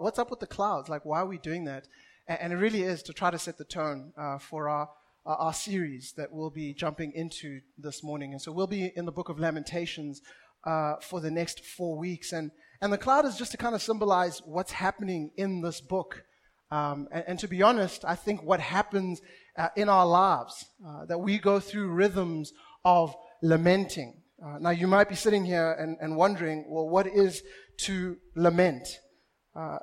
what's up with the clouds? Like, why are we doing that? And, and it really is to try to set the tone uh, for our, uh, our series that we'll be jumping into this morning. And so we'll be in the book of Lamentations uh, for the next four weeks. And, and the cloud is just to kind of symbolize what's happening in this book. Um, and, and, to be honest, I think what happens uh, in our lives, uh, that we go through rhythms of lamenting. Uh, now, you might be sitting here and, and, wondering, well, what is to lament? Uh,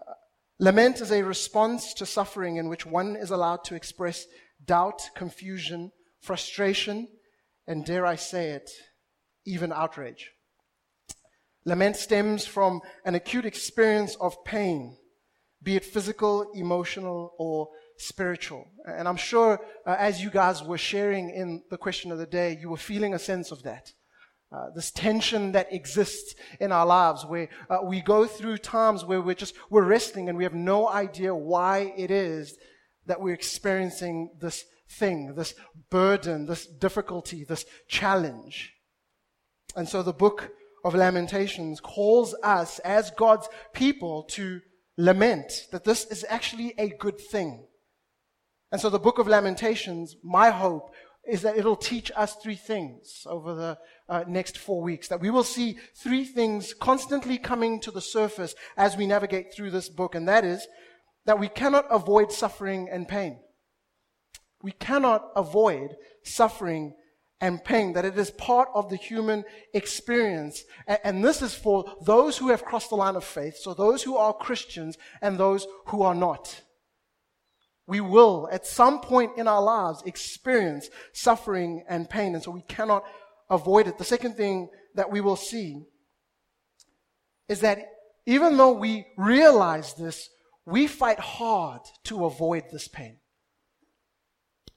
lament is a response to suffering in which one is allowed to express doubt, confusion, frustration, and dare I say it, even outrage. Lament stems from an acute experience of pain, be it physical, emotional, or spiritual. And I'm sure uh, as you guys were sharing in the question of the day, you were feeling a sense of that. Uh, this tension that exists in our lives where uh, we go through times where we're just we're wrestling and we have no idea why it is that we're experiencing this thing this burden this difficulty this challenge. And so the book of lamentations calls us as god's people to lament that this is actually a good thing. And so the book of lamentations my hope is that it'll teach us three things over the uh, next four weeks. That we will see three things constantly coming to the surface as we navigate through this book, and that is that we cannot avoid suffering and pain. We cannot avoid suffering and pain, that it is part of the human experience. And, and this is for those who have crossed the line of faith, so those who are Christians and those who are not. We will, at some point in our lives, experience suffering and pain, and so we cannot avoid it. The second thing that we will see is that even though we realize this, we fight hard to avoid this pain.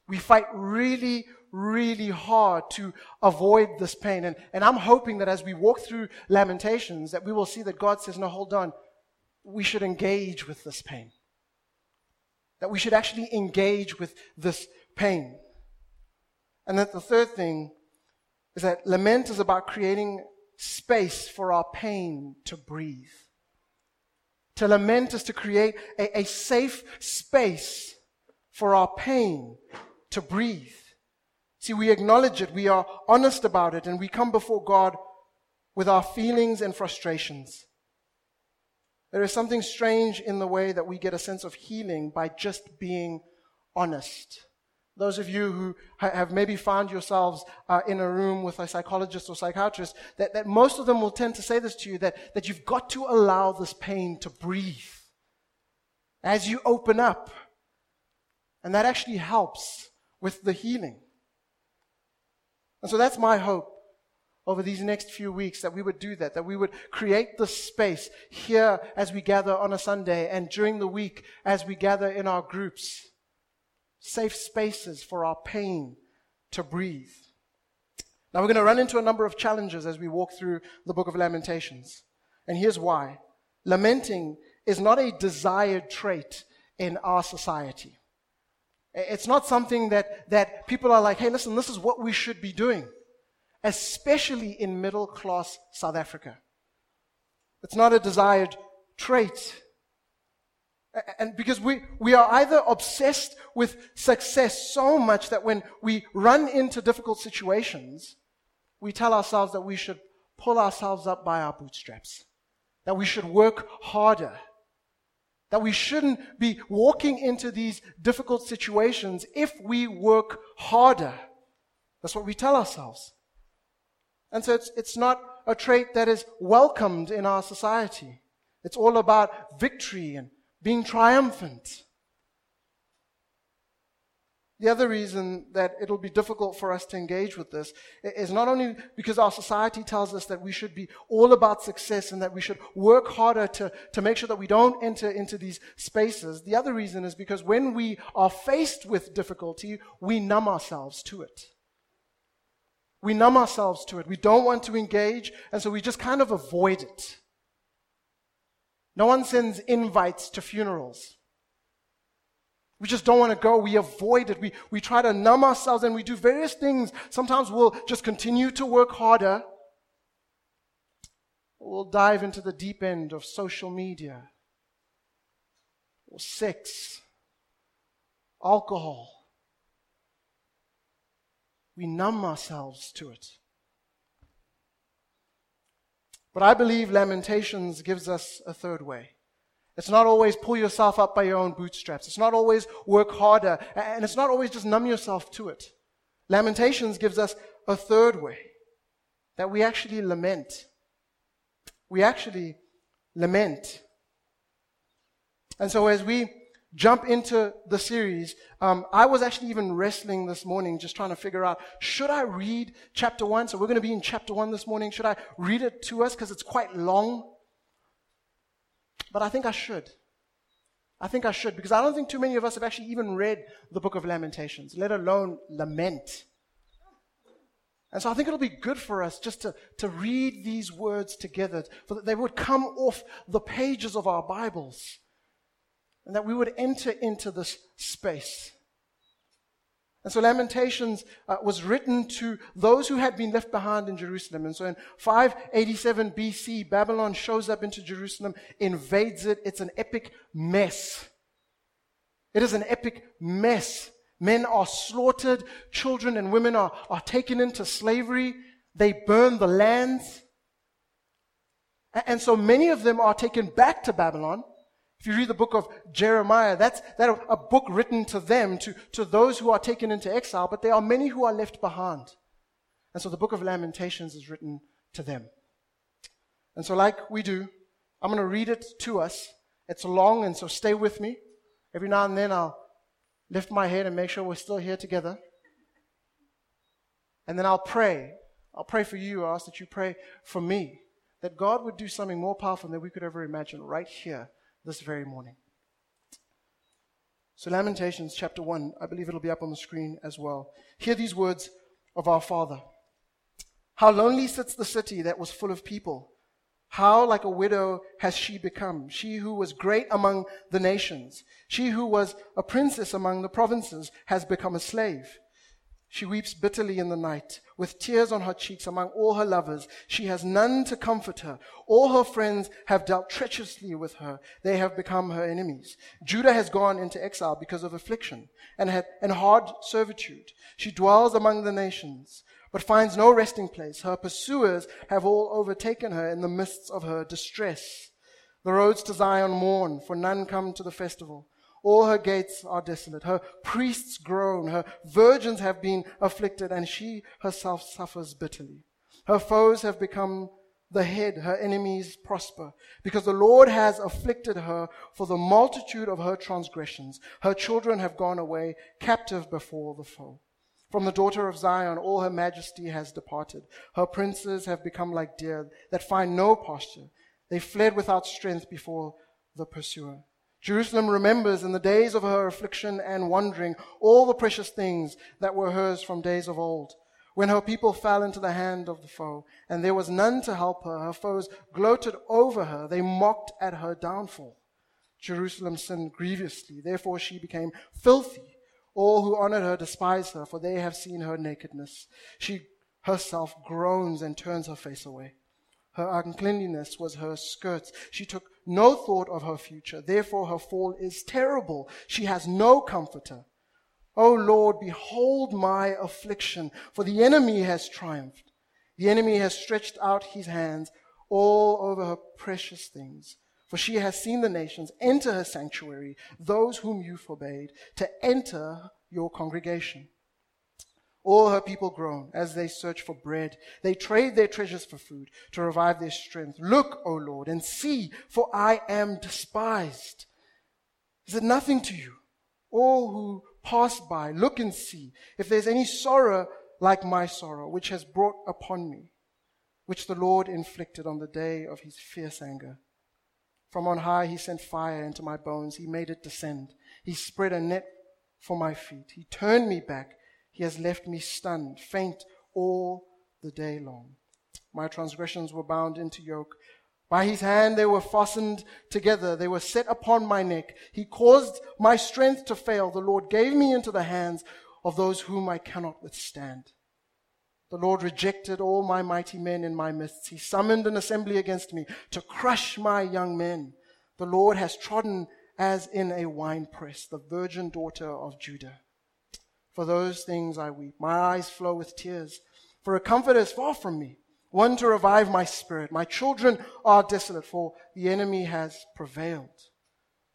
We fight really, really hard to avoid this pain. And, and I'm hoping that as we walk through Lamentations, that we will see that God says, no, hold on. We should engage with this pain. That we should actually engage with this pain. And that the third thing is that lament is about creating space for our pain to breathe. To lament is to create a, a safe space for our pain to breathe. See, we acknowledge it, we are honest about it, and we come before God with our feelings and frustrations. There is something strange in the way that we get a sense of healing by just being honest. Those of you who have maybe found yourselves uh, in a room with a psychologist or psychiatrist, that, that most of them will tend to say this to you that, that you've got to allow this pain to breathe as you open up. And that actually helps with the healing. And so that's my hope over these next few weeks that we would do that, that we would create the space here as we gather on a Sunday and during the week as we gather in our groups. Safe spaces for our pain to breathe. Now we're going to run into a number of challenges as we walk through the book of Lamentations. And here's why. Lamenting is not a desired trait in our society. It's not something that, that people are like, hey, listen, this is what we should be doing especially in middle class South Africa. It's not a desired trait. And because we, we are either obsessed with success so much that when we run into difficult situations, we tell ourselves that we should pull ourselves up by our bootstraps, that we should work harder, that we shouldn't be walking into these difficult situations if we work harder. That's what we tell ourselves. And so it's, it's not a trait that is welcomed in our society. It's all about victory and being triumphant. The other reason that it'll be difficult for us to engage with this is not only because our society tells us that we should be all about success and that we should work harder to, to make sure that we don't enter into these spaces. The other reason is because when we are faced with difficulty, we numb ourselves to it. We numb ourselves to it. We don't want to engage, and so we just kind of avoid it. No one sends invites to funerals. We just don't want to go. We avoid it. We, we try to numb ourselves and we do various things. Sometimes we'll just continue to work harder. We'll dive into the deep end of social media. or sex, alcohol. We numb ourselves to it. But I believe Lamentations gives us a third way. It's not always pull yourself up by your own bootstraps. It's not always work harder. And it's not always just numb yourself to it. Lamentations gives us a third way that we actually lament. We actually lament. And so as we jump into the series, um, I was actually even wrestling this morning, just trying to figure out should I read chapter one? So we're going to be in chapter one this morning. Should I read it to us because it's quite long? But I think I should. I think I should because I don't think too many of us have actually even read the book of Lamentations, let alone lament. And so I think it'll be good for us just to, to read these words together, for that they would come off the pages of our Bibles, and that we would enter into this space. And so Lamentations uh, was written to those who had been left behind in Jerusalem. And so in 587 BC, Babylon shows up into Jerusalem, invades it. It's an epic mess. It is an epic mess. Men are slaughtered, children and women are, are taken into slavery, they burn the lands. And so many of them are taken back to Babylon. If you read the book of Jeremiah, that's that a book written to them, to, to those who are taken into exile, but there are many who are left behind. And so the book of Lamentations is written to them. And so, like we do, I'm going to read it to us. It's long, and so stay with me. Every now and then I'll lift my head and make sure we're still here together. And then I'll pray. I'll pray for you. I ask that you pray for me. That God would do something more powerful than we could ever imagine right here this very morning. So, Lamentations chapter 1, I believe it'll be up on the screen as well. Hear these words of our Father How lonely sits the city that was full of people. How like a widow has she become, she who was great among the nations, she who was a princess among the provinces has become a slave. She weeps bitterly in the night, with tears on her cheeks among all her lovers. She has none to comfort her. All her friends have dealt treacherously with her. They have become her enemies. Judah has gone into exile because of affliction and, had, and hard servitude. She dwells among the nations, but finds no resting place. Her pursuers have all overtaken her in the midst of her distress. The roads to Zion mourn, for none come to the festival. All her gates are desolate. Her priests groan. Her virgins have been afflicted, and she herself suffers bitterly. Her foes have become the head, her enemies prosper, because the Lord has afflicted her for the multitude of her transgressions. Her children have gone away captive before the foe. From the daughter of Zion, all her majesty has departed. Her princes have become like deer that find no pasture. They fled without strength before the pursuer. Jerusalem remembers in the days of her affliction and wandering all the precious things that were hers from days of old. When her people fell into the hand of the foe, and there was none to help her, her foes gloated over her, they mocked at her downfall. Jerusalem sinned grievously, therefore she became filthy. All who honored her despise her, for they have seen her nakedness. She herself groans and turns her face away. Her uncleanliness was her skirts. She took no thought of her future. Therefore, her fall is terrible. She has no comforter. O Lord, behold my affliction, for the enemy has triumphed. The enemy has stretched out his hands all over her precious things. For she has seen the nations enter her sanctuary, those whom you forbade, to enter your congregation. All her people groan as they search for bread. They trade their treasures for food to revive their strength. Look, O Lord, and see, for I am despised. Is it nothing to you? All who pass by, look and see if there's any sorrow like my sorrow, which has brought upon me, which the Lord inflicted on the day of his fierce anger. From on high he sent fire into my bones. He made it descend. He spread a net for my feet. He turned me back he has left me stunned, faint all the day long. My transgressions were bound into yoke. By his hand they were fastened together. They were set upon my neck. He caused my strength to fail. The Lord gave me into the hands of those whom I cannot withstand. The Lord rejected all my mighty men in my midst. He summoned an assembly against me to crush my young men. The Lord has trodden as in a winepress, the virgin daughter of Judah. For those things I weep. My eyes flow with tears. For a comforter is far from me, one to revive my spirit. My children are desolate, for the enemy has prevailed.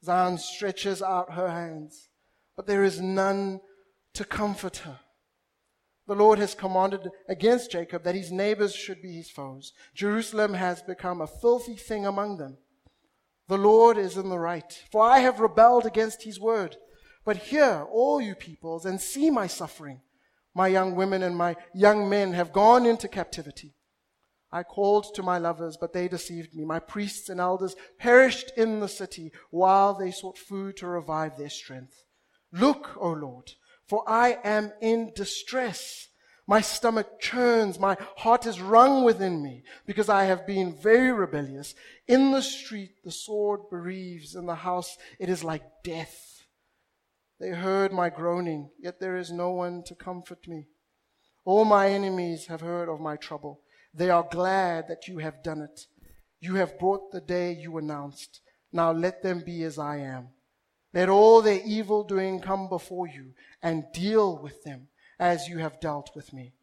Zion stretches out her hands, but there is none to comfort her. The Lord has commanded against Jacob that his neighbors should be his foes. Jerusalem has become a filthy thing among them. The Lord is in the right, for I have rebelled against his word. But hear, all you peoples, and see my suffering. My young women and my young men have gone into captivity. I called to my lovers, but they deceived me. My priests and elders perished in the city while they sought food to revive their strength. Look, O Lord, for I am in distress. My stomach churns, my heart is wrung within me, because I have been very rebellious. In the street the sword bereaves, in the house it is like death. They heard my groaning, yet there is no one to comfort me. All my enemies have heard of my trouble. They are glad that you have done it. You have brought the day you announced. Now let them be as I am. Let all their evil doing come before you and deal with them as you have dealt with me.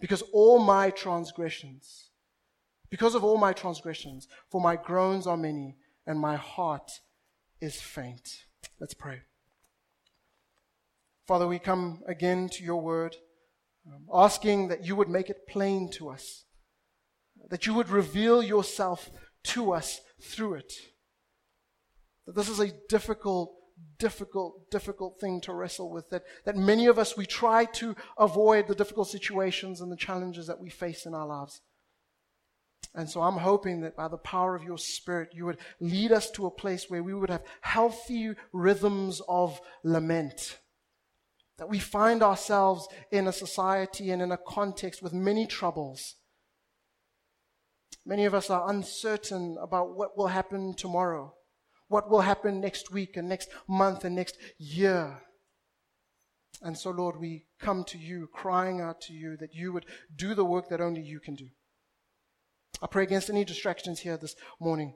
Because all my transgressions, because of all my transgressions, for my groans are many and my heart is faint. Let's pray. Father, we come again to your word, um, asking that you would make it plain to us, that you would reveal yourself to us through it. That this is a difficult, difficult, difficult thing to wrestle with, that, that many of us, we try to avoid the difficult situations and the challenges that we face in our lives. And so I'm hoping that by the power of your Spirit, you would lead us to a place where we would have healthy rhythms of lament that we find ourselves in a society and in a context with many troubles. Many of us are uncertain about what will happen tomorrow, what will happen next week and next month and next year. And so, Lord, we come to you, crying out to you that you would do the work that only you can do. I pray against any distractions here this morning.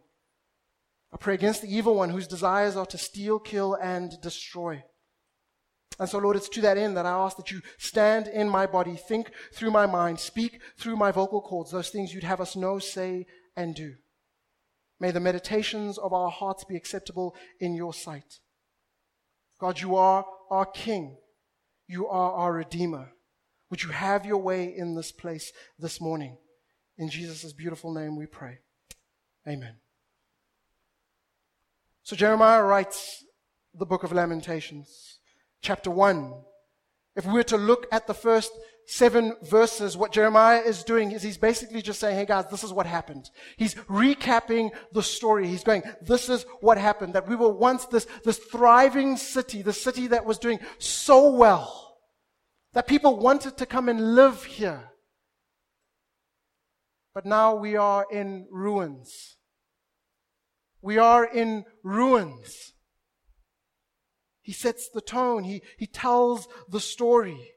I pray against the evil one whose desires are to steal, kill, and destroy. And so, Lord, it's to that end that I ask that you stand in my body, think through my mind, speak through my vocal cords, those things you'd have us know, say, and do. May the meditations of our hearts be acceptable in your sight. God, you are our King. You are our Redeemer. Would you have your way in this place this morning? In Jesus' beautiful name we pray. Amen. So Jeremiah writes the book of Lamentations chapter 1. If we were to look at the first seven verses, what Jeremiah is doing is he's basically just saying, hey guys, this is what happened. He's recapping the story. He's going, this is what happened. That we were once this, this thriving city, the city that was doing so well, that people wanted to come and live here. But now we are in ruins. We are in ruins. He sets the tone. He, he tells the story.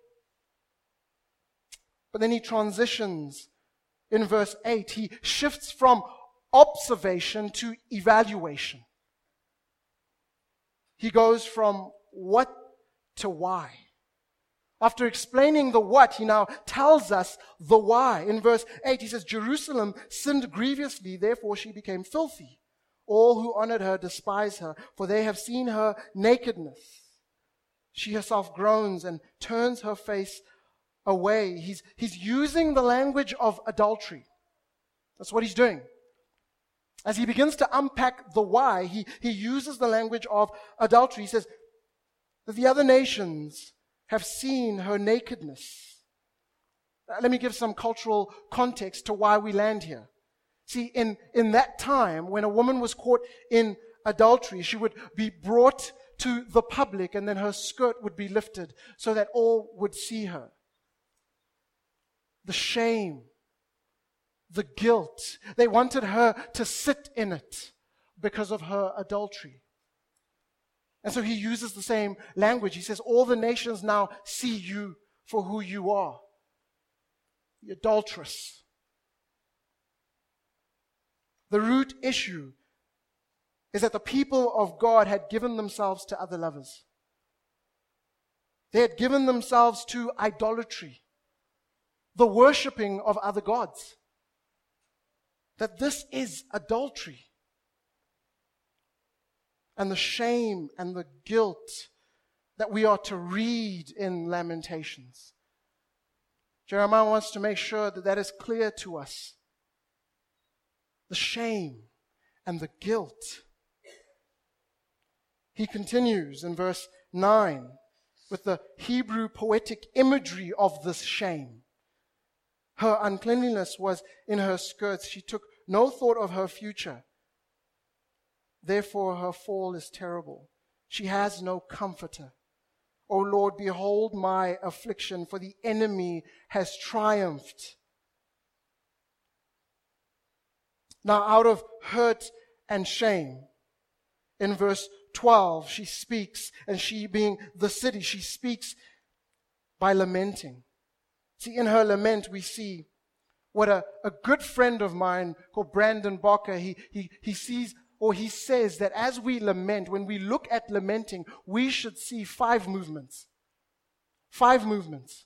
But then he transitions in verse 8. He shifts from observation to evaluation. He goes from what to why. After explaining the what, he now tells us the why. In verse 8, he says, Jerusalem sinned grievously, therefore she became filthy. All who honored her despise her, for they have seen her nakedness. She herself groans and turns her face away. He's, he's using the language of adultery. That's what he's doing. As he begins to unpack the why, he, he uses the language of adultery. He says that the other nations have seen her nakedness. Let me give some cultural context to why we land here. See, in, in that time, when a woman was caught in adultery, she would be brought to the public and then her skirt would be lifted so that all would see her. The shame, the guilt, they wanted her to sit in it because of her adultery. And so he uses the same language. He says, All the nations now see you for who you are the adulteress, the root issue is that the people of God had given themselves to other lovers. They had given themselves to idolatry, the worshipping of other gods. That this is adultery. And the shame and the guilt that we are to read in Lamentations. Jeremiah wants to make sure that that is clear to us. The shame and the guilt. He continues in verse 9 with the Hebrew poetic imagery of this shame. Her uncleanliness was in her skirts. She took no thought of her future. Therefore, her fall is terrible. She has no comforter. O Lord, behold my affliction, for the enemy has triumphed. Now, out of hurt and shame, in verse 12, she speaks, and she being the city, she speaks by lamenting. See, in her lament, we see what a, a good friend of mine called Brandon Barker, he, he, he sees or he says that as we lament, when we look at lamenting, we should see five movements. Five movements.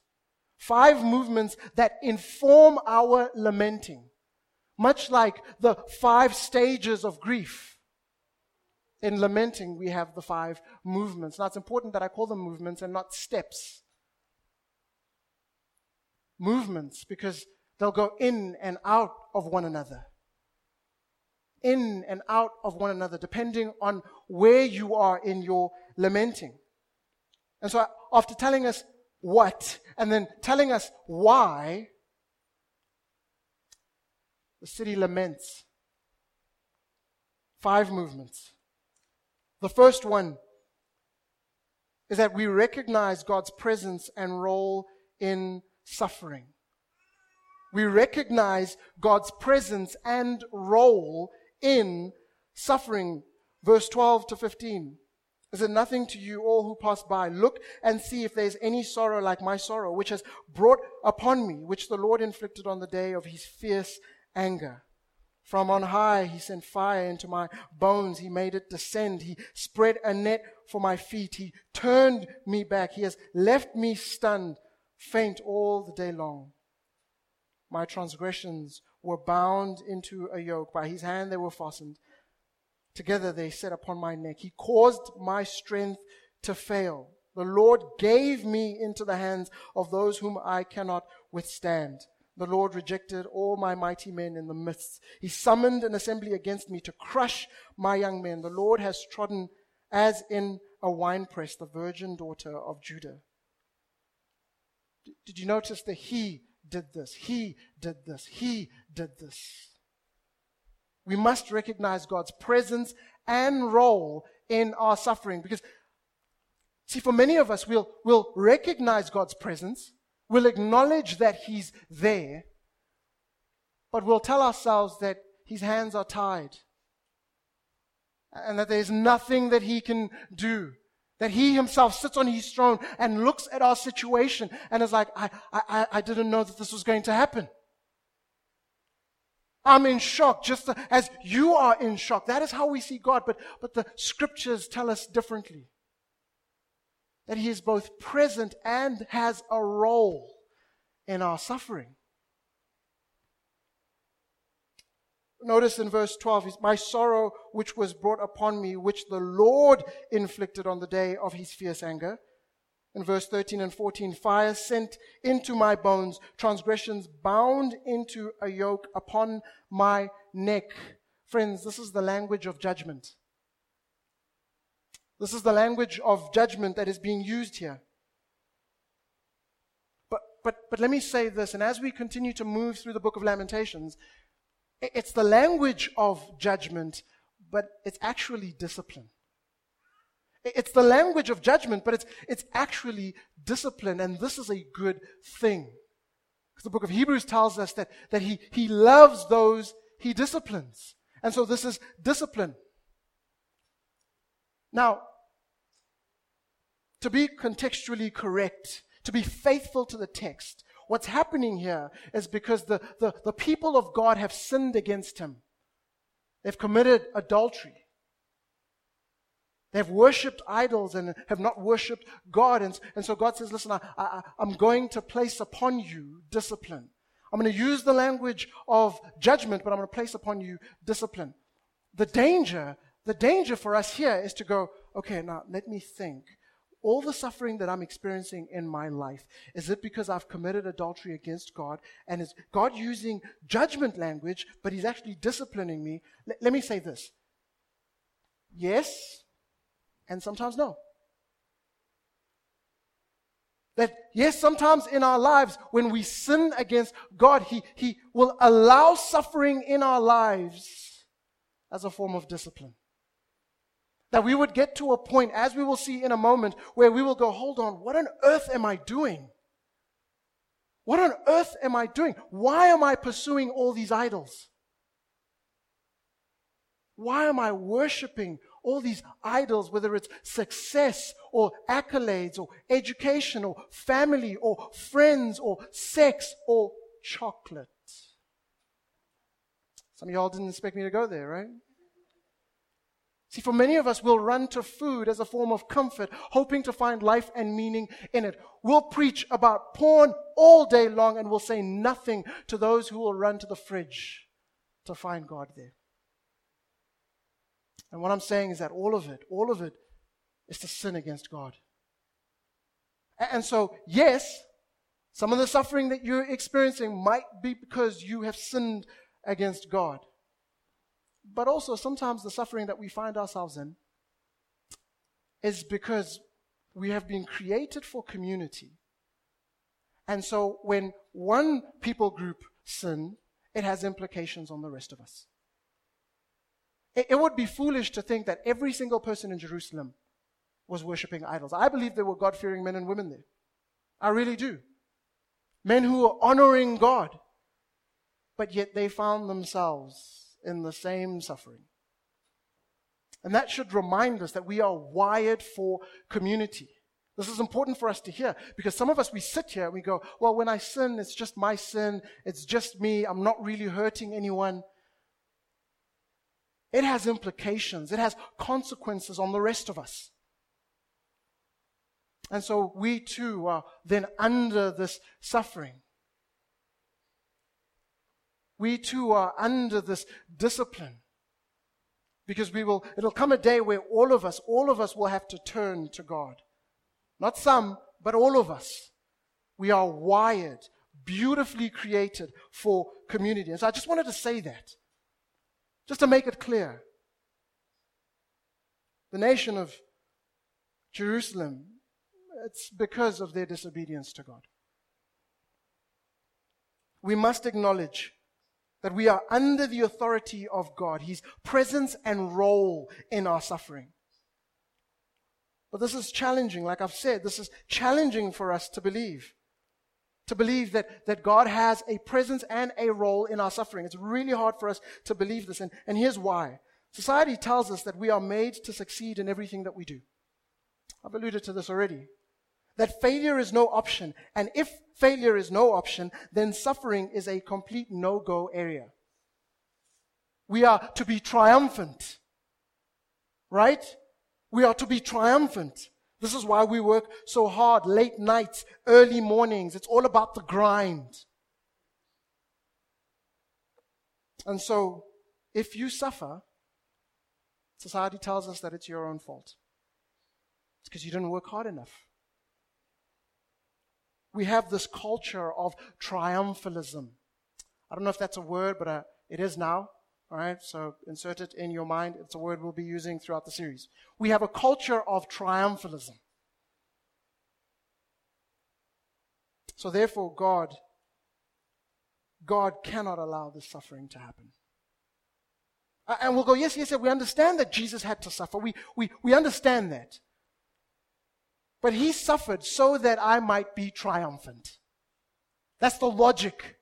Five movements that inform our lamenting. Much like the five stages of grief. In lamenting, we have the five movements. Now, it's important that I call them movements and not steps. Movements, because they'll go in and out of one another in and out of one another, depending on where you are in your lamenting. And so, after telling us what, and then telling us why, the city laments. Five movements. The first one is that we recognize God's presence and role in suffering. We recognize God's presence and role in suffering. Verse 12 to 15. Is it nothing to you all who pass by? Look and see if there's any sorrow like my sorrow, which has brought upon me, which the Lord inflicted on the day of his fierce anger. From on high, he sent fire into my bones. He made it descend. He spread a net for my feet. He turned me back. He has left me stunned, faint all the day long. My transgressions were bound into a yoke. By his hand they were fastened. Together they set upon my neck. He caused my strength to fail. The Lord gave me into the hands of those whom I cannot withstand. The Lord rejected all my mighty men in the midst. He summoned an assembly against me to crush my young men. The Lord has trodden as in a winepress the virgin daughter of Judah. Did you notice that he did this. He did this. He did this. We must recognize God's presence and role in our suffering because, see, for many of us, we'll, we'll recognize God's presence, we'll acknowledge that He's there, but we'll tell ourselves that His hands are tied and that there's nothing that He can do that he himself sits on his throne and looks at our situation and is like, I, I, I didn't know that this was going to happen. I'm in shock, just as you are in shock. That is how we see God, but, but the scriptures tell us differently. That he is both present and has a role in our suffering. Notice in verse 12, my sorrow which was brought upon me, which the Lord inflicted on the day of his fierce anger. In verse 13 and 14, fire sent into my bones, transgressions bound into a yoke upon my neck. Friends, this is the language of judgment. This is the language of judgment that is being used here. But, but, but let me say this, and as we continue to move through the book of Lamentations, it's the language of judgment, but it's actually discipline. It's the language of judgment, but it's, it's actually discipline, and this is a good thing. Because the book of Hebrews tells us that, that he, he loves those he disciplines. And so this is discipline. Now, to be contextually correct, to be faithful to the text, What's happening here is because the, the, the people of God have sinned against him. They've committed adultery. They have worshipped idols and have not worshipped God. And, and so God says, Listen, I, I, I'm going to place upon you discipline. I'm going to use the language of judgment, but I'm going to place upon you discipline. The danger, the danger for us here is to go, okay, now let me think. All the suffering that I'm experiencing in my life, is it because I've committed adultery against God? And is God using judgment language, but He's actually disciplining me? L- let me say this yes, and sometimes no. That, yes, sometimes in our lives, when we sin against God, He, he will allow suffering in our lives as a form of discipline. That we would get to a point, as we will see in a moment, where we will go, hold on, what on earth am I doing? What on earth am I doing? Why am I pursuing all these idols? Why am I worshiping all these idols, whether it's success or accolades or education or family or friends or sex or chocolate. Some of y'all didn't expect me to go there, right? See, for many of us, we'll run to food as a form of comfort, hoping to find life and meaning in it. We'll preach about porn all day long and we'll say nothing to those who will run to the fridge to find God there. And what I'm saying is that all of it, all of it is to sin against God. And so, yes, some of the suffering that you're experiencing might be because you have sinned against God. But also, sometimes the suffering that we find ourselves in is because we have been created for community. And so, when one people group sin, it has implications on the rest of us. It, it would be foolish to think that every single person in Jerusalem was worshiping idols. I believe there were God fearing men and women there. I really do. Men who were honoring God, but yet they found themselves in the same suffering. And that should remind us that we are wired for community. This is important for us to hear because some of us, we sit here and we go, well, when I sin, it's just my sin. It's just me. I'm not really hurting anyone. It has implications, it has consequences on the rest of us. And so we too are then under this suffering. We too are under this discipline. Because we will, it'll come a day where all of us, all of us will have to turn to God. Not some, but all of us. We are wired, beautifully created for community. And so I just wanted to say that. Just to make it clear, the nation of Jerusalem, it's because of their disobedience to God. We must acknowledge that we are under the authority of God, His presence and role in our suffering. But this is challenging, like I've said, this is challenging for us to believe to believe that, that God has a presence and a role in our suffering. It's really hard for us to believe this. And, and here's why. Society tells us that we are made to succeed in everything that we do. I've alluded to this already. That failure is no option. And if failure is no option, then suffering is a complete no go area. We are to be triumphant. Right? We are to be triumphant. This is why we work so hard, late nights, early mornings. It's all about the grind. And so, if you suffer, society tells us that it's your own fault. It's because you didn't work hard enough. We have this culture of triumphalism. I don't know if that's a word, but uh, it is now. All right, so insert it in your mind. It's a word we'll be using throughout the series. We have a culture of triumphalism. So therefore, God, God cannot allow this suffering to happen. And we'll go, yes, yes, yes, we understand that Jesus had to suffer. We, we, we understand that. But he suffered so that I might be triumphant. That's the logic.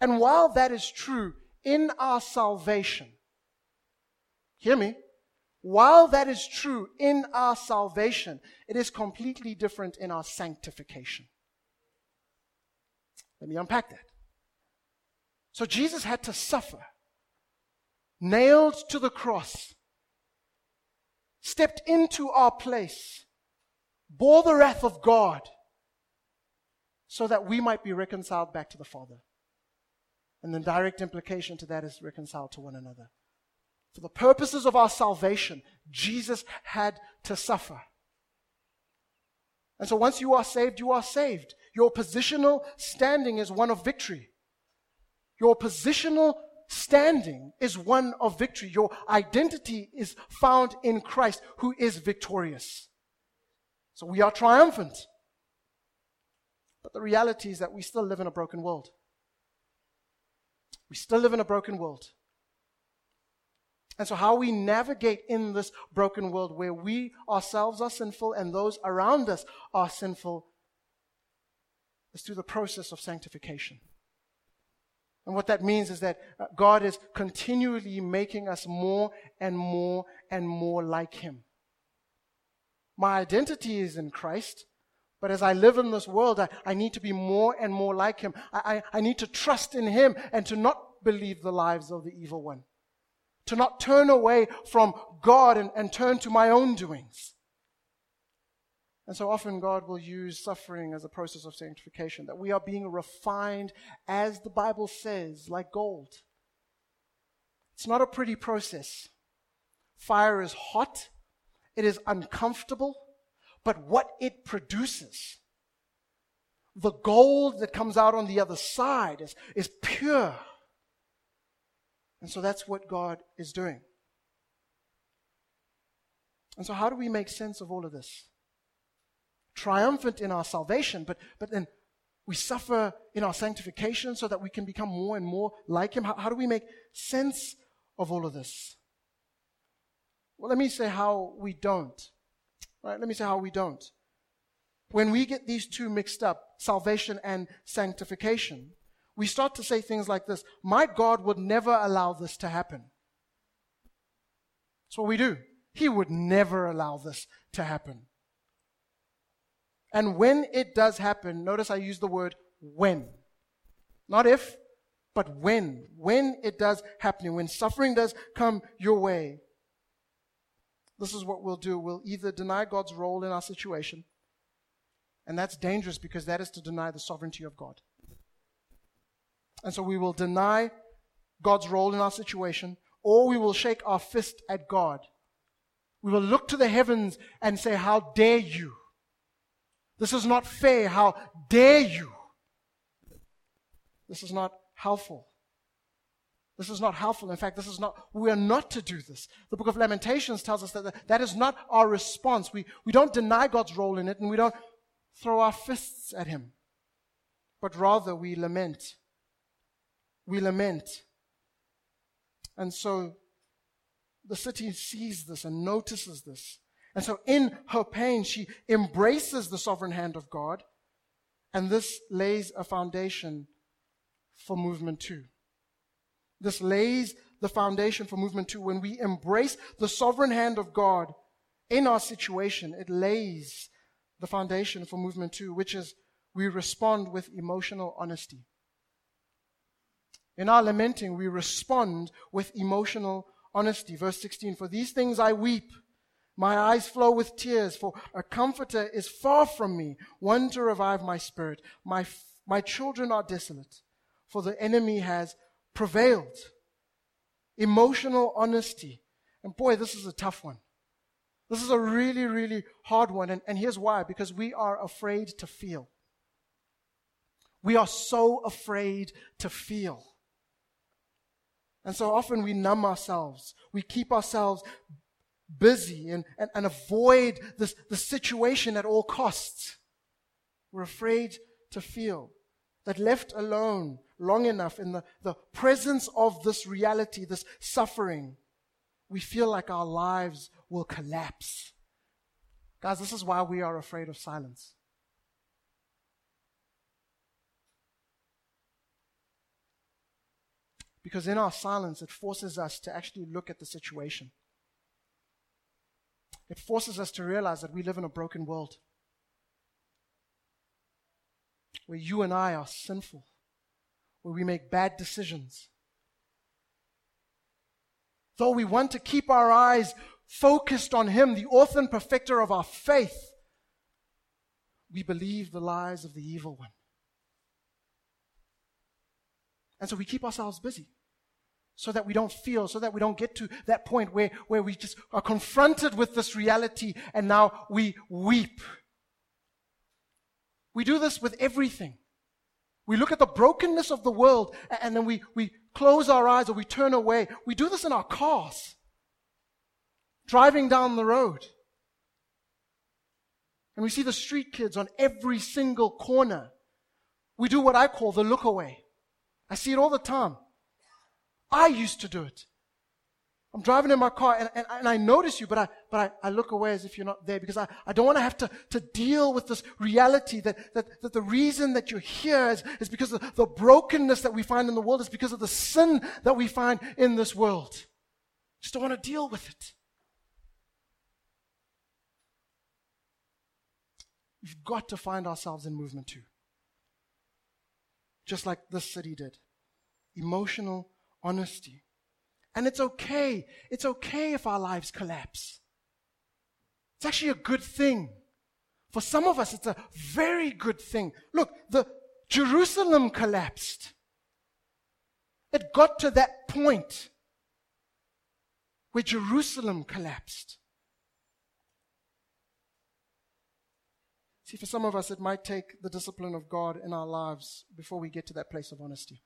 And while that is true, in our salvation. Hear me? While that is true in our salvation, it is completely different in our sanctification. Let me unpack that. So Jesus had to suffer, nailed to the cross, stepped into our place, bore the wrath of God, so that we might be reconciled back to the Father. And the direct implication to that is reconciled to one another. For the purposes of our salvation, Jesus had to suffer. And so once you are saved, you are saved. Your positional standing is one of victory. Your positional standing is one of victory. Your identity is found in Christ, who is victorious. So we are triumphant. But the reality is that we still live in a broken world. We still live in a broken world. And so, how we navigate in this broken world where we ourselves are sinful and those around us are sinful is through the process of sanctification. And what that means is that uh, God is continually making us more and more and more like Him. My identity is in Christ, but as I live in this world, I, I need to be more and more like Him. I, I, I need to trust in Him and to not believe the lives of the evil one to not turn away from God and, and turn to my own doings. And so often God will use suffering as a process of sanctification, that we are being refined, as the Bible says, like gold. It's not a pretty process. Fire is hot, it is uncomfortable, but what it produces, the gold that comes out on the other side, is, is pure and so that's what God is doing. And so, how do we make sense of all of this? Triumphant in our salvation, but, but then we suffer in our sanctification so that we can become more and more like Him. How, how do we make sense of all of this? Well, let me say how we don't. Right? Let me say how we don't. When we get these two mixed up, salvation and sanctification, we start to say things like this My God would never allow this to happen. That's what we do. He would never allow this to happen. And when it does happen, notice I use the word when. Not if, but when. When it does happen, when suffering does come your way, this is what we'll do. We'll either deny God's role in our situation, and that's dangerous because that is to deny the sovereignty of God. And so we will deny God's role in our situation, or we will shake our fist at God. We will look to the heavens and say, How dare you? This is not fair. How dare you? This is not helpful. This is not helpful. In fact, this is not, we are not to do this. The book of Lamentations tells us that that is not our response. We, we don't deny God's role in it and we don't throw our fists at Him, but rather we lament we lament. And so the city sees this and notices this. And so in her pain, she embraces the sovereign hand of God. And this lays a foundation for movement two. This lays the foundation for movement two. When we embrace the sovereign hand of God in our situation, it lays the foundation for movement two, which is we respond with emotional honesty. In our lamenting, we respond with emotional honesty. Verse 16 For these things I weep, my eyes flow with tears, for a comforter is far from me, one to revive my spirit. My, my children are desolate, for the enemy has prevailed. Emotional honesty. And boy, this is a tough one. This is a really, really hard one. And, and here's why because we are afraid to feel. We are so afraid to feel. And so often we numb ourselves. We keep ourselves busy and, and, and avoid this, the situation at all costs. We're afraid to feel that left alone long enough in the, the presence of this reality, this suffering, we feel like our lives will collapse. Guys, this is why we are afraid of silence. Because in our silence, it forces us to actually look at the situation. It forces us to realize that we live in a broken world where you and I are sinful, where we make bad decisions. Though we want to keep our eyes focused on Him, the author and perfecter of our faith, we believe the lies of the evil one. And so we keep ourselves busy so that we don't feel, so that we don't get to that point where, where we just are confronted with this reality and now we weep. We do this with everything. We look at the brokenness of the world and then we, we close our eyes or we turn away. We do this in our cars, driving down the road. And we see the street kids on every single corner. We do what I call the look away. I see it all the time. I used to do it. I'm driving in my car and, and, and, I notice you, but, I, but I, I look away as if you're not there because I, I don't want to have to, to deal with this reality that, that, that the reason that you're here is, is because of the brokenness that we find in the world, is because of the sin that we find in this world. Just don't want to deal with it. We've got to find ourselves in movement too. Just like this city did. Emotional honesty. And it's okay. It's okay if our lives collapse. It's actually a good thing. For some of us, it's a very good thing. Look, the Jerusalem collapsed. It got to that point where Jerusalem collapsed. See, for some of us, it might take the discipline of God in our lives before we get to that place of honesty.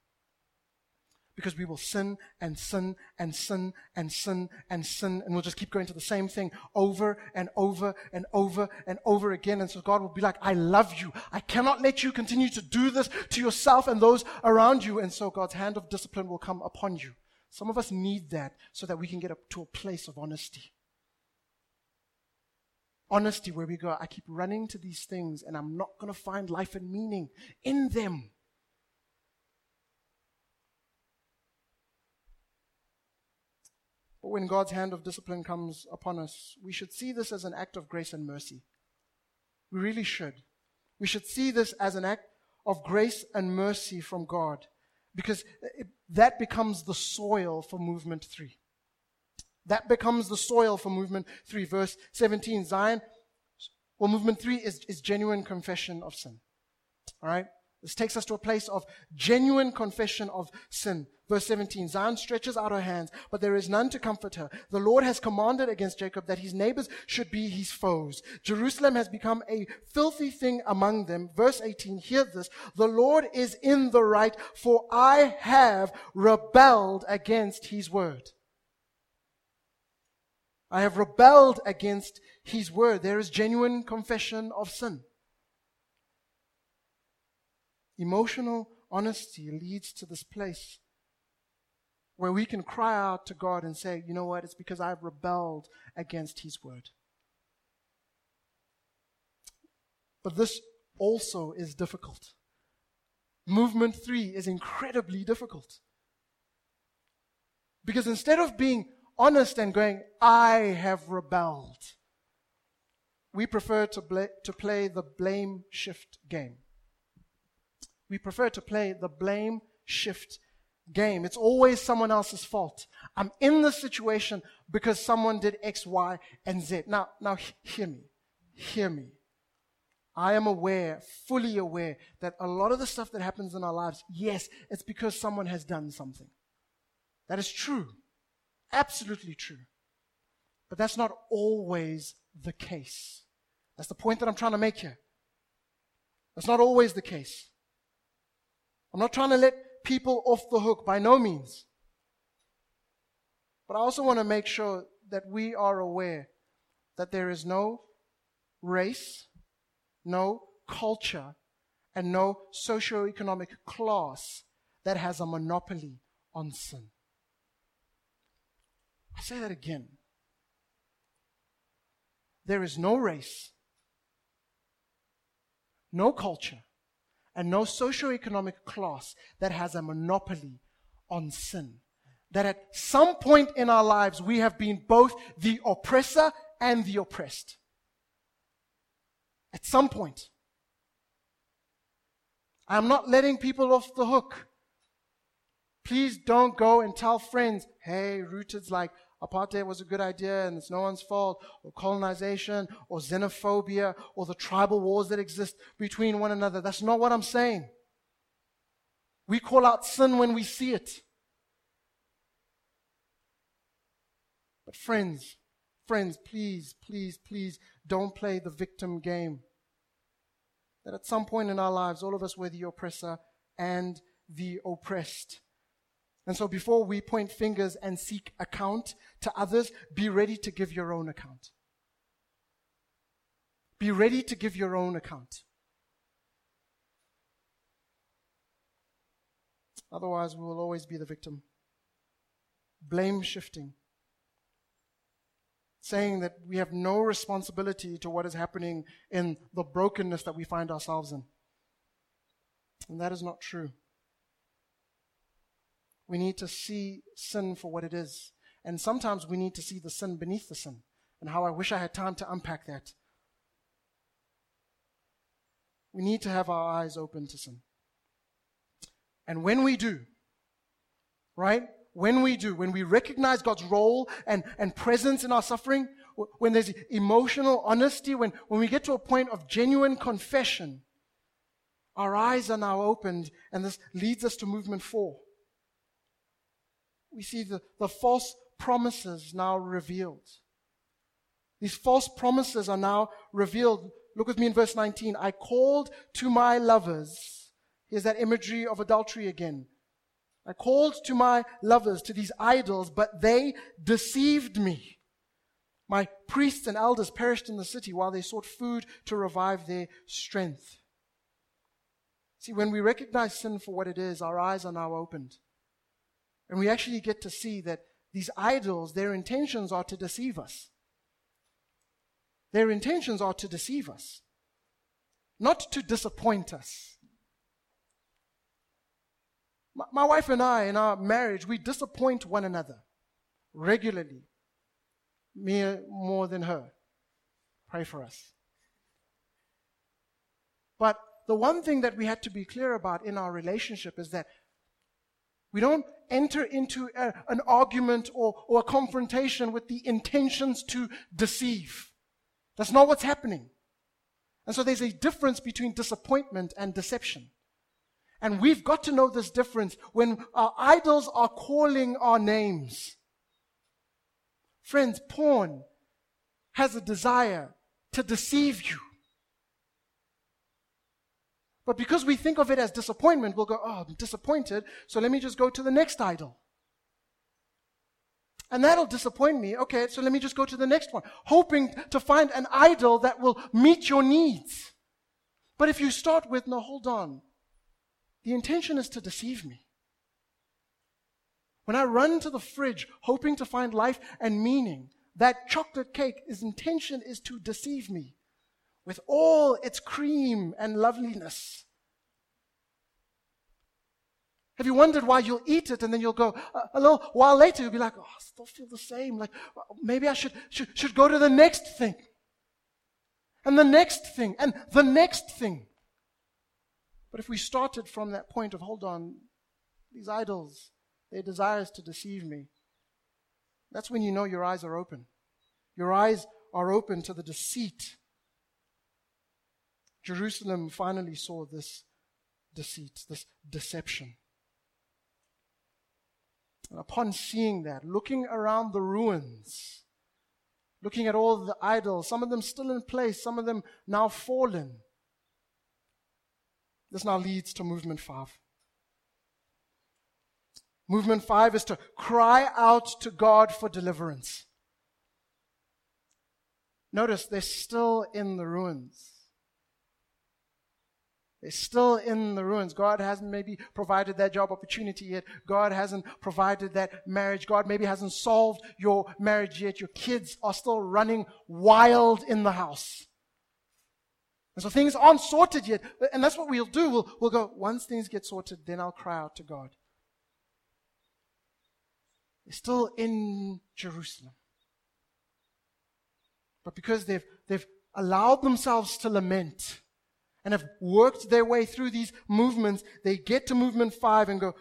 Because we will sin and sin and sin and sin and sin, and we'll just keep going to the same thing over and over and over and over again. And so God will be like, I love you. I cannot let you continue to do this to yourself and those around you. And so God's hand of discipline will come upon you. Some of us need that so that we can get up to a place of honesty honesty where we go, I keep running to these things and I'm not going to find life and meaning in them. But when God's hand of discipline comes upon us, we should see this as an act of grace and mercy. We really should. We should see this as an act of grace and mercy from God because it, that becomes the soil for movement three. That becomes the soil for movement three. Verse 17, Zion. Well, movement three is, is genuine confession of sin. All right? This takes us to a place of genuine confession of sin. Verse 17 Zion stretches out her hands, but there is none to comfort her. The Lord has commanded against Jacob that his neighbors should be his foes. Jerusalem has become a filthy thing among them. Verse 18 Hear this The Lord is in the right, for I have rebelled against his word. I have rebelled against his word. There is genuine confession of sin. Emotional honesty leads to this place where we can cry out to God and say, you know what, it's because I've rebelled against his word. But this also is difficult. Movement three is incredibly difficult. Because instead of being honest and going, I have rebelled. We prefer to, to play the blame shift game. We prefer to play the blame shift game. It's always someone else's fault. I'm in this situation because someone did X, Y, and Z. Now, now hear me. Hear me. I am aware, fully aware, that a lot of the stuff that happens in our lives, yes, it's because someone has done something. That is true. Absolutely true. But that's not always the case. That's the point that I'm trying to make here. That's not always the case. I'm not trying to let people off the hook by no means. But I also want to make sure that we are aware that there is no race, no culture, and no socio-economic class that has a monopoly on sin. I say that again. There is no race, no culture, and no socio-economic class that has a monopoly on sin. That at some point in our lives we have been both the oppressor and the oppressed. At some point. I'm not letting people off the hook. Please don't go and tell friends, hey, Rooted's like apartheid was a good idea and it's no one's fault, or colonization, or xenophobia, or the tribal wars that exist between one another. That's not what I'm saying. We call out sin when we see it. But, friends, friends, please, please, please don't play the victim game. That at some point in our lives, all of us were the oppressor and the oppressed. And so before we point fingers and seek account to others, be ready to give your own account. Be ready to give your own account. Otherwise, we will always be the victim. Blame shifting. Saying that we have no responsibility to what is happening in the brokenness that we find ourselves in. And that is not true. We need to see sin for what it is. And sometimes we need to see the sin beneath the sin. And how I wish I had time to unpack that. We need to have our eyes open to sin. And when we do, right? When we do, when we recognize God's role and, and presence in our suffering, when there's emotional honesty, when, when we get to a point of genuine confession, our eyes are now opened, and this leads us to movement four we see the, the false promises now revealed. These false promises are now revealed. Look with me in verse 19. I called to my lovers. Here's that imagery of adultery again. I called to my lovers, to these idols, but they deceived me. My priests and elders perished in the city while they sought food to revive their strength. See, when we recognize sin for what it is, our eyes are now opened. And we actually get to see that these idols, their intentions are to deceive us. Their intentions are to deceive us, not to disappoint us. My, my wife and I, in our marriage, we disappoint one another regularly. Me uh, more than her. Pray for us. But the one thing that we had to be clear about in our relationship is that we don't enter into a, an argument or, or a confrontation with the intentions to deceive. That's not what's happening. And so there's a difference between disappointment and deception. And we've got to know this difference when our idols are calling our names. Friends, porn has a desire to deceive you. But because we think of it as disappointment, we'll go, oh, I'm disappointed, so let me just go to the next idol. And that'll disappoint me. Okay, so let me just go to the next one, hoping to find an idol that will meet your needs. But if you start with, no, hold on. The intention is to deceive me. When I run to the fridge hoping to find life and meaning, that chocolate cake, its intention is to deceive me with all its cream and loveliness. Have you wondered why you'll eat it and then you'll go uh, a little while later you'll be like, oh, I still feel the same. Like maybe I should, should, should go to the next thing. And the next thing and the next thing. But if we started from that point of, hold on, these idols, their desires to deceive me, that's when you know your eyes are open. Your eyes are open to the deceit Jerusalem finally saw this deceit, this deception. And upon seeing that, looking around the ruins, looking at all the idols, some of them still in place, some of them now fallen, this now leads to movement five. Movement five is to cry out to God for deliverance. Notice they're still in the ruins. They're still in the ruins. God hasn't maybe provided that job opportunity yet. God hasn't provided that marriage. God maybe hasn't solved your marriage yet. Your kids are still running wild in the house. And so things aren't sorted yet. And that's what we'll do. We'll, we'll go, once things get sorted, then I'll cry out to God. They're still in Jerusalem. But because they've, they've allowed themselves to lament, and have worked their way through these movements, they get to movement five and go,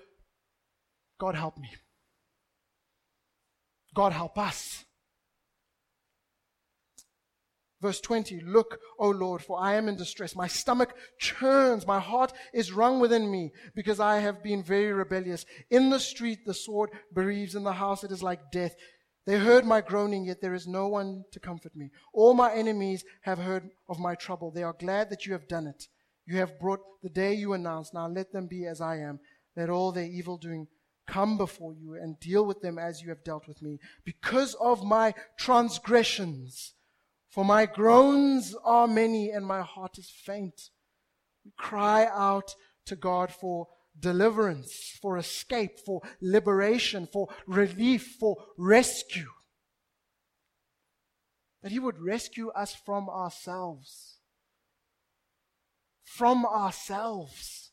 God help me. God, help us. Verse 20 Look, O Lord, for I am in distress. My stomach churns. My heart is wrung within me because I have been very rebellious. In the street, the sword bereaves. In the house, it is like death. They heard my groaning, yet there is no one to comfort me. All my enemies have heard of my trouble. They are glad that you have done it. You have brought the day you announced. Now let them be as I am. Let all their evil doing come before you and deal with them as you have dealt with me. Because of my transgressions, for my groans are many and my heart is faint. We cry out to God for deliverance, for escape, for liberation, for relief, for rescue. That He would rescue us from ourselves. From ourselves.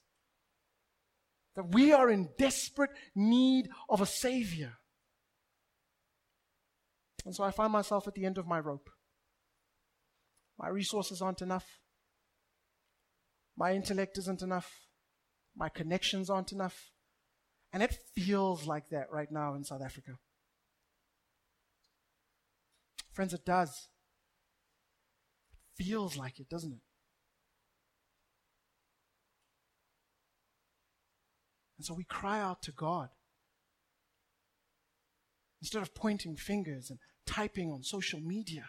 That we are in desperate need of a Savior. And so I find myself at the end of my rope. My resources aren't enough. My intellect isn't enough. My connections aren't enough. And it feels like that right now in South Africa. Friends, it does. It feels like it, doesn't it? And so we cry out to God. Instead of pointing fingers and typing on social media.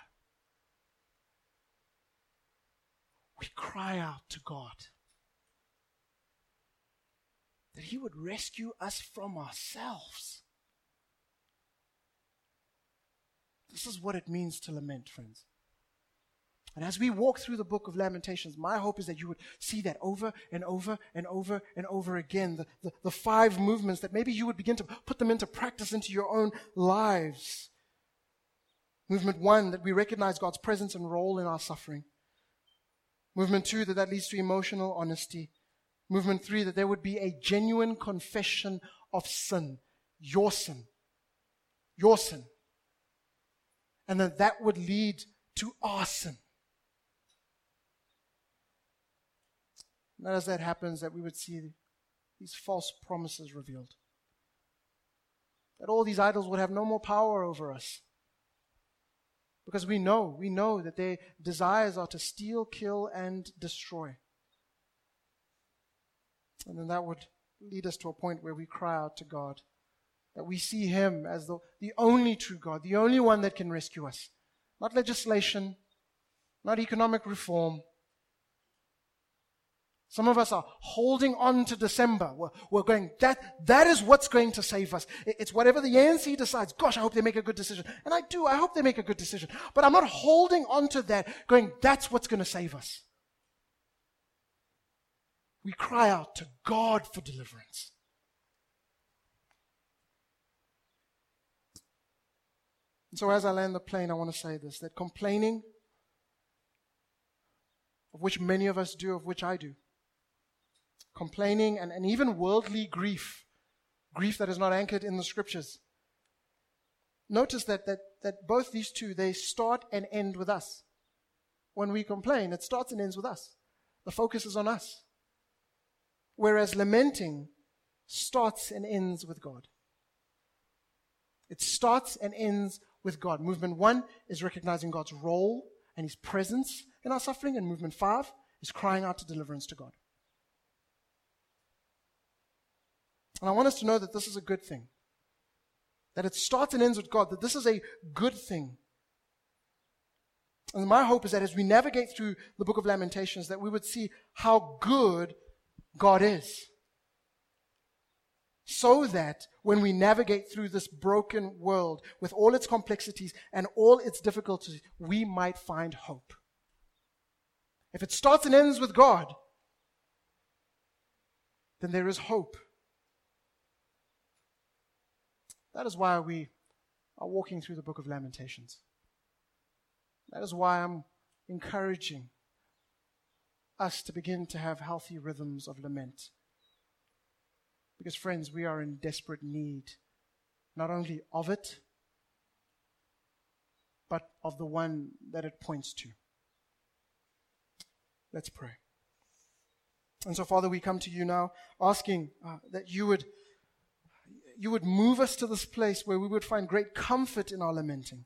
we cry out to God that He would rescue us from ourselves. This is what it means to lament, friends. And as we walk through the book of Lamentations, my hope is that you would see that over and over and over and over again. The, the, the, five movements that maybe you would begin to put them into practice into your own lives. Movement one, that we recognize God's presence and role in our suffering. Movement two, that that leads to emotional honesty. Movement three, that there would be a genuine confession of sin, your sin, your sin. And that that would lead to our sin. And as that happens, that we would see these false promises revealed. That all these idols would have no more power over us. Because we know, we know that their desires are to steal, kill, and destroy. And then that would lead us to a point where we cry out to God. That we see Him as the, the only true God, the only one that can rescue us. Not legislation, not economic reform, some of us are holding on to December. We're, we're, going, that, that is what's going to save us. It's whatever the ANC decides. Gosh, I hope they make a good decision. And I do. I hope they make a good decision. But I'm not holding on to that, going, that's what's going to save us. We cry out to God for deliverance. And so as I land the plane, I want to say this that complaining, of which many of us do, of which I do, complaining, and, and even worldly grief, grief that is not anchored in the scriptures. Notice that, that, that both these two, they start and end with us. When we complain, it starts and ends with us. The focus is on us. Whereas lamenting starts and ends with God. It starts and ends with God. Movement one is recognizing God's role and his presence in our suffering, and movement five is crying out to deliverance to God. And I want us to know that this is a good thing. That it starts and ends with God, that this is a good thing. And my hope is that as we navigate through the book of Lamentations, that we would see how good God is. So that when we navigate through this broken world with all its complexities and all its difficulties, we might find hope. If it starts and ends with God, then there is hope. That is why we are walking through the book of Lamentations. That is why I'm encouraging us to begin to have healthy rhythms of lament. Because, friends, we are in desperate need not only of it, but of the one that it points to. Let's pray. And so, Father, we come to you now asking uh, that you would you would move us to this place where we would find great comfort in our lamenting.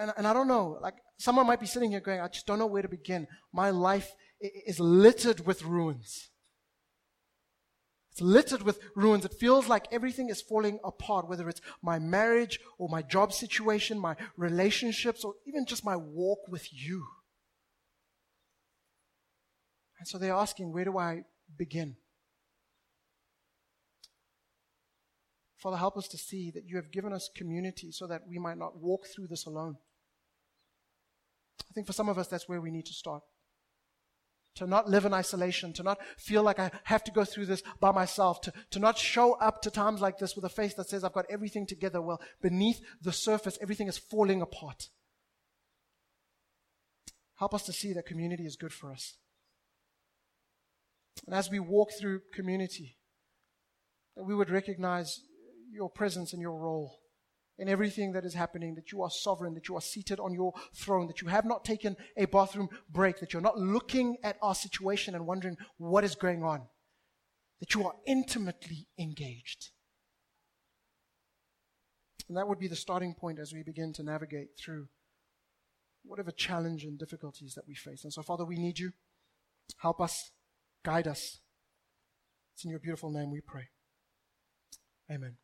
And, and I don't know, like someone might be sitting here going, I just don't know where to begin. My life is littered with ruins. It's littered with ruins. It feels like everything is falling apart, whether it's my marriage or my job situation, my relationships, or even just my walk with you. And so they're asking, where do I begin? Father, help us to see that you have given us community so that we might not walk through this alone. I think for some of us, that's where we need to start to not live in isolation, to not feel like I have to go through this by myself, to, to not show up to times like this with a face that says, I've got everything together. Well, beneath the surface, everything is falling apart. Help us to see that community is good for us. And as we walk through community, that we would recognize your presence and your role in everything that is happening, that you are sovereign, that you are seated on your throne, that you have not taken a bathroom break, that you're not looking at our situation and wondering what is going on, that you are intimately engaged. And that would be the starting point as we begin to navigate through whatever challenge and difficulties that we face. And so, Father, we need you. Help us, guide us. It's in your beautiful name we pray. Amen.